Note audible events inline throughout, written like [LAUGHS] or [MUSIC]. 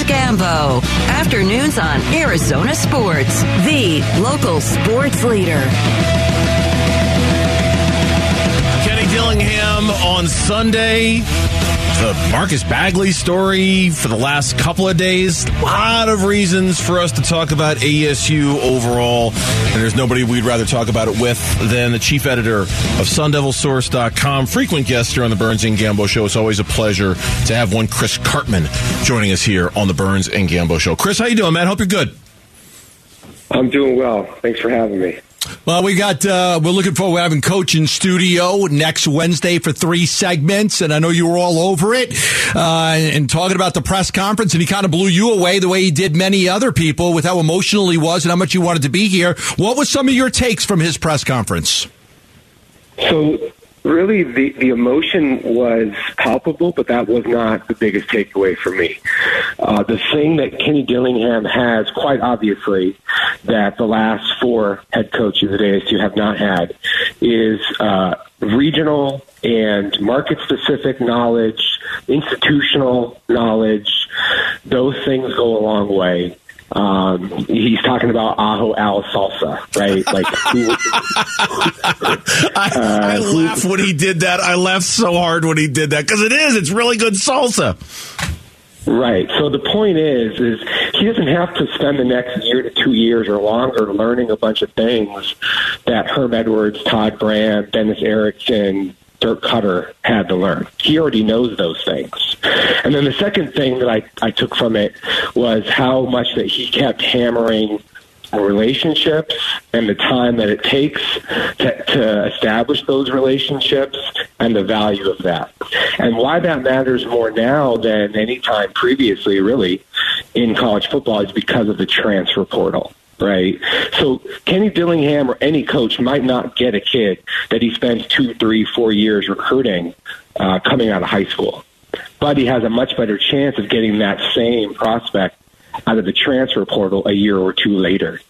and Gambo. Afternoons on Arizona Sports, the local sports leader. Kenny Dillingham on Sunday. The Marcus Bagley story for the last couple of days. A lot of reasons for us to talk about ASU overall. And there's nobody we'd rather talk about it with than the chief editor of SunDevilSource.com. Frequent guest here on the Burns and Gambo Show. It's always a pleasure to have one Chris Karpman joining us here on the Burns and Gambo Show. Chris, how you doing, man? Hope you're good. I'm doing well. Thanks for having me. Well, we got, uh, we're looking forward to having Coach in studio next Wednesday for three segments. And I know you were all over it, uh, and talking about the press conference. And he kind of blew you away the way he did many other people with how emotional he was and how much he wanted to be here. What was some of your takes from his press conference? So, really, the, the emotion was palpable, but that was not the biggest takeaway for me. Uh, the thing that Kenny Dillingham has, quite obviously, that the last four head coaches at ASU have not had, is uh, regional and market specific knowledge, institutional knowledge. Those things go a long way. Um, he's talking about Ajo Al salsa, right? Like, [LAUGHS] I, I laughed when he did that. I laughed so hard when he did that because it is. It's really good salsa. Right. So the point is, is he doesn't have to spend the next year to two years or longer learning a bunch of things that Herm Edwards, Todd Graham, Dennis Erickson, Dirk Koetter had to learn. He already knows those things. And then the second thing that I, I took from it was how much that he kept hammering relationships and the time that it takes to, to, establish those relationships and the value of that. And why that matters more now than any time previously, really, in college football is because of the transfer portal. Right. So Kenny Dillingham or any coach might not get a kid that he spends two, three, four years recruiting uh, coming out of high school. But he has a much better chance of getting that same prospect out of the transfer portal a year or two later.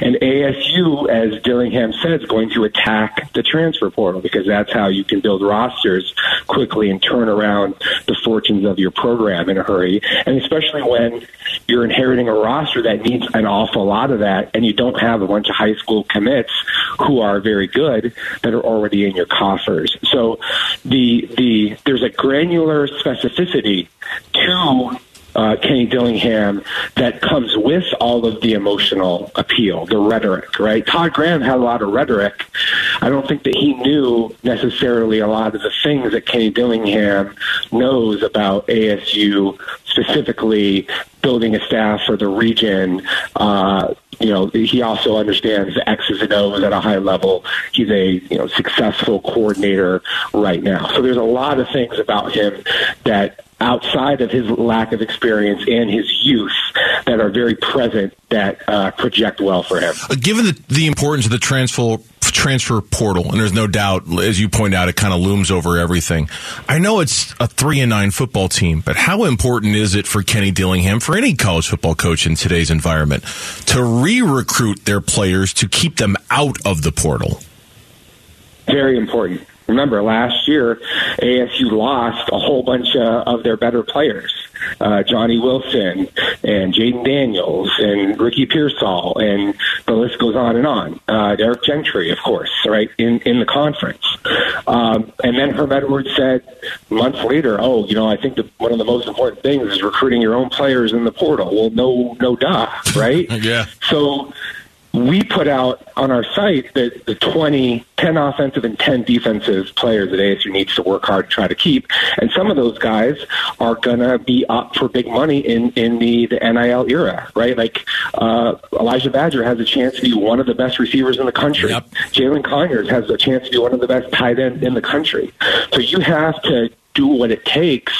And ASU, as Dillingham said, is going to attack the transfer portal because that's how you can build rosters quickly and turn around the fortunes of your program in a hurry. And especially when you're inheriting a roster that needs an awful lot of that and you don't have a bunch of high school commits who are very good that are already in your coffers. So the the there's a granular specificity to uh, Kenny Dillingham that comes with all of the emotional appeal, the rhetoric, right? Todd Graham had a lot of rhetoric. I don't think that he knew necessarily a lot of the things that Kenny Dillingham knows about ASU, specifically building a staff for the region. Uh, you know, he also understands the X's and O's at a high level. He's a you know successful coordinator right now. So there's a lot of things about him that outside of his lack of experience and his youth that are very present that uh, project well for him. Uh, given the, the importance of the transfer transfer portal, and there's no doubt, as you point out, it kind of looms over everything. I know it's a three and nine football team, but how important is it for Kenny Dillingham, for any college football coach in today's environment, to re-recruit their players to keep them out of the portal? Very important. Remember, last year, ASU lost a whole bunch uh, of their better players. Uh, Johnny Wilson and Jayden Daniels and Ricky Pearsall and the list goes on and on. Uh, Derek Gentry, of course, right in in the conference. Um, and then Herm Edwards said months later, "Oh, you know, I think that one of the most important things is recruiting your own players in the portal." Well, no, no, duh, right? [LAUGHS] yeah. So we put out on our site that the 20, 10 offensive and 10 defensive players that ASU needs to work hard to try to keep. And some of those guys are going to be up for big money in, in the, the NIL era, right? Like uh, Elijah Badger has a chance to be one of the best receivers in the country. Yep. Jalen Conyers has a chance to be one of the best tight ends in the country. So you have to do what it takes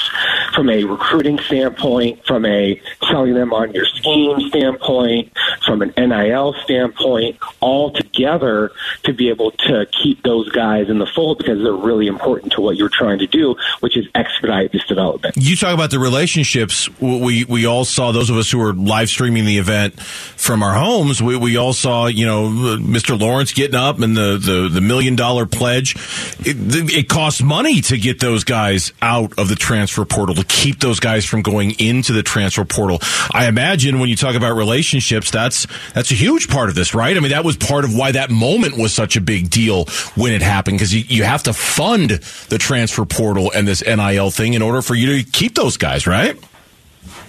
from a recruiting standpoint, from a selling them on your scheme standpoint, from an NIL standpoint, all together to be able to keep those guys in the fold because they're really important to what you're trying to do, which is expedite this development. You talk about the relationships. We we all saw those of us who were live streaming the event from our homes. We, we all saw you know Mr. Lawrence getting up and the the, the million dollar pledge. It, it costs money to get those guys out of the transfer portal to keep those guys from going into the transfer portal. I imagine when you talk about relationships, that's that's a huge part of this, right? I mean, that was part of why that moment was such a big deal when it happened because you, you have to fund the transfer portal and this NIL thing in order for you to keep those guys, right?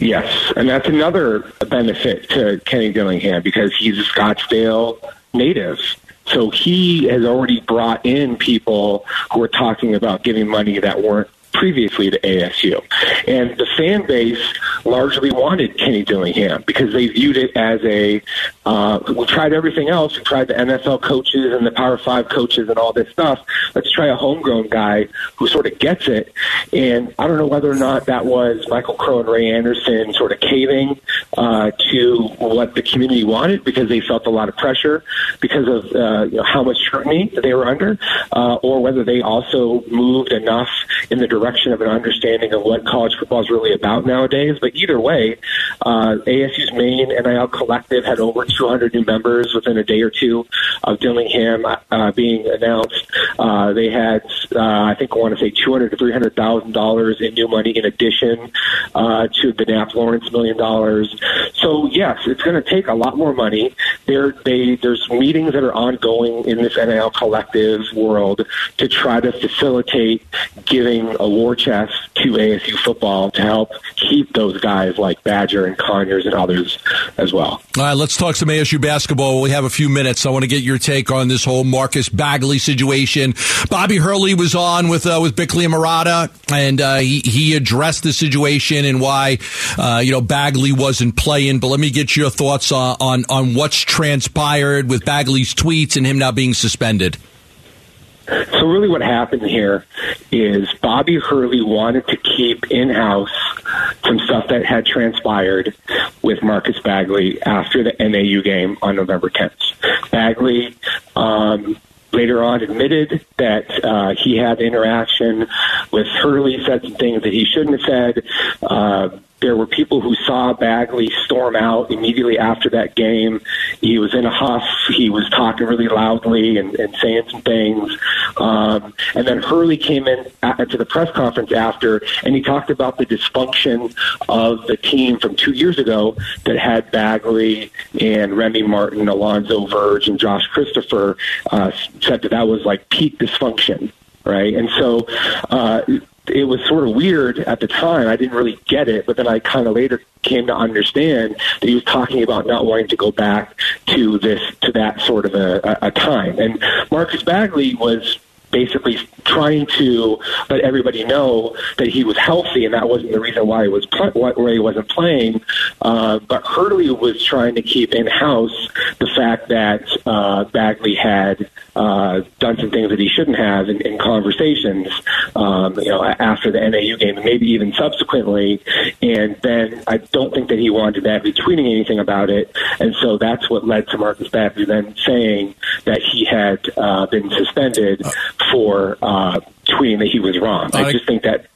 Yes, and that's another benefit to Kenny Dillingham because he's a Scottsdale native. So he has already brought in people who are talking about giving money that weren't previously to ASU. And the fan base largely wanted Kenny Dillingham because they viewed it as a, uh, we tried everything else. We tried the NFL coaches and the Power Five coaches and all this stuff. Let's try a homegrown guy who sort of gets it. And I don't know whether or not that was Michael Crow and Ray Anderson sort of caving uh, to what the community wanted because they felt a lot of pressure because of uh, you know, how much scrutiny they were under, uh, or whether they also moved enough in the direction of an understanding of what college football is really about nowadays. But either way, uh, ASU's main NIL collective had over 200 new members within a day or two of Dillingham uh, being announced. Uh, they had, uh, I think, I want to say 200 to 300 thousand dollars in new money in addition uh, to the Nap Lawrence million dollars. So yes, it's going to take a lot more money. There, they there's meetings that are ongoing in this NIL collective world to try to facilitate giving a war chest to ASU football to help keep those guys like Badger and Conyers and others as well. All right, let's talk some ASU basketball. We have a few minutes. I want to get your take on this whole Marcus Bagley situation. Bobby Hurley was on with uh, with Bickley and Marotta, and uh, he, he addressed the situation and why uh, you know Bagley wasn't playing. But let me get your thoughts on, on on what's transpired with Bagley's tweets and him now being suspended. So really what happened here is Bobby Hurley wanted to keep in-house some stuff that had transpired with Marcus Bagley after the NAU game on November 10th. Bagley um, later on admitted that uh, he had interaction with Hurley, said some things that he shouldn't have said. Uh, there were people who saw Bagley storm out immediately after that game. He was in a huff. He was talking really loudly and, and saying some things. Um, and then Hurley came in to the press conference after, and he talked about the dysfunction of the team from two years ago that had Bagley and Remy Martin, Alonzo Verge, and Josh Christopher. Uh, said that that was like peak dysfunction right? And so uh, it was sort of weird at the time. I didn't really get it, but then I kind of later came to understand that he was talking about not wanting to go back to this to that sort of a, a time. And Marcus Bagley was basically trying to let everybody know that he was healthy, and that wasn't the reason why he was why he wasn't playing. Uh, but Hurley was trying to keep in house the fact that uh, Bagley had uh, done some things that he shouldn't have in, in conversations, um, you know, after the NAU game, and maybe even subsequently. And then I don't think that he wanted Bagley tweeting anything about it, and so that's what led to Marcus Bagley then saying that he had uh, been suspended for uh, tweeting that he was wrong. I just think that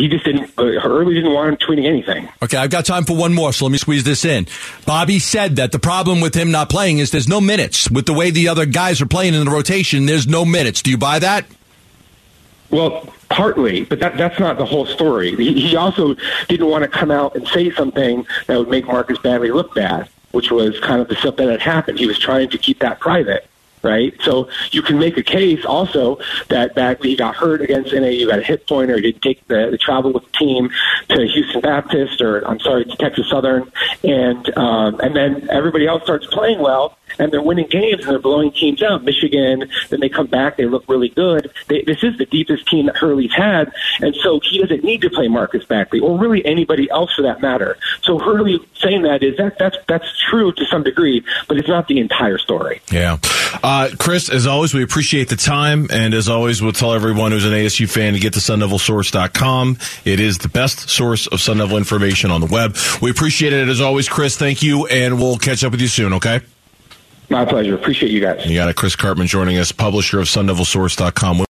he just didn't uh, Hurley didn't want him tweeting anything. Okay, I've got time for one more, so let me squeeze this in. Bobby said that the problem with him not playing is there's no minutes. With the way the other guys are playing in the rotation, there's no minutes. Do you buy that? Well, partly, but that, that's not the whole story. He, he also didn't want to come out and say something that would make Marcus Bagley look bad, which was kind of the stuff that had happened. He was trying to keep that private right? So you can make a case also that Bagley got hurt against NAU, got a hit point, or he didn't take the, the travel with the team to Houston Baptist, or I'm sorry, to Texas Southern, and um, and then everybody else starts playing well, and they're winning games and they're blowing teams out. Michigan, then they come back, they look really good. They, this is the deepest team that Hurley's had, and so he doesn't need to play Marcus Bagley or really anybody else for that matter. So Hurley saying that is that that's that's true to some degree, but it's not the entire story. Yeah. Uh, Chris, as always, we appreciate the time. And as always, we'll tell everyone who's an ASU fan to get to SunDevilSource.com. It is the best source of Sun Devil information on the web. We appreciate it as always, Chris. Thank you. And we'll catch up with you soon, okay? My pleasure. Appreciate you guys. You got it. Chris Karpman joining us, publisher of SunDevilSource.com.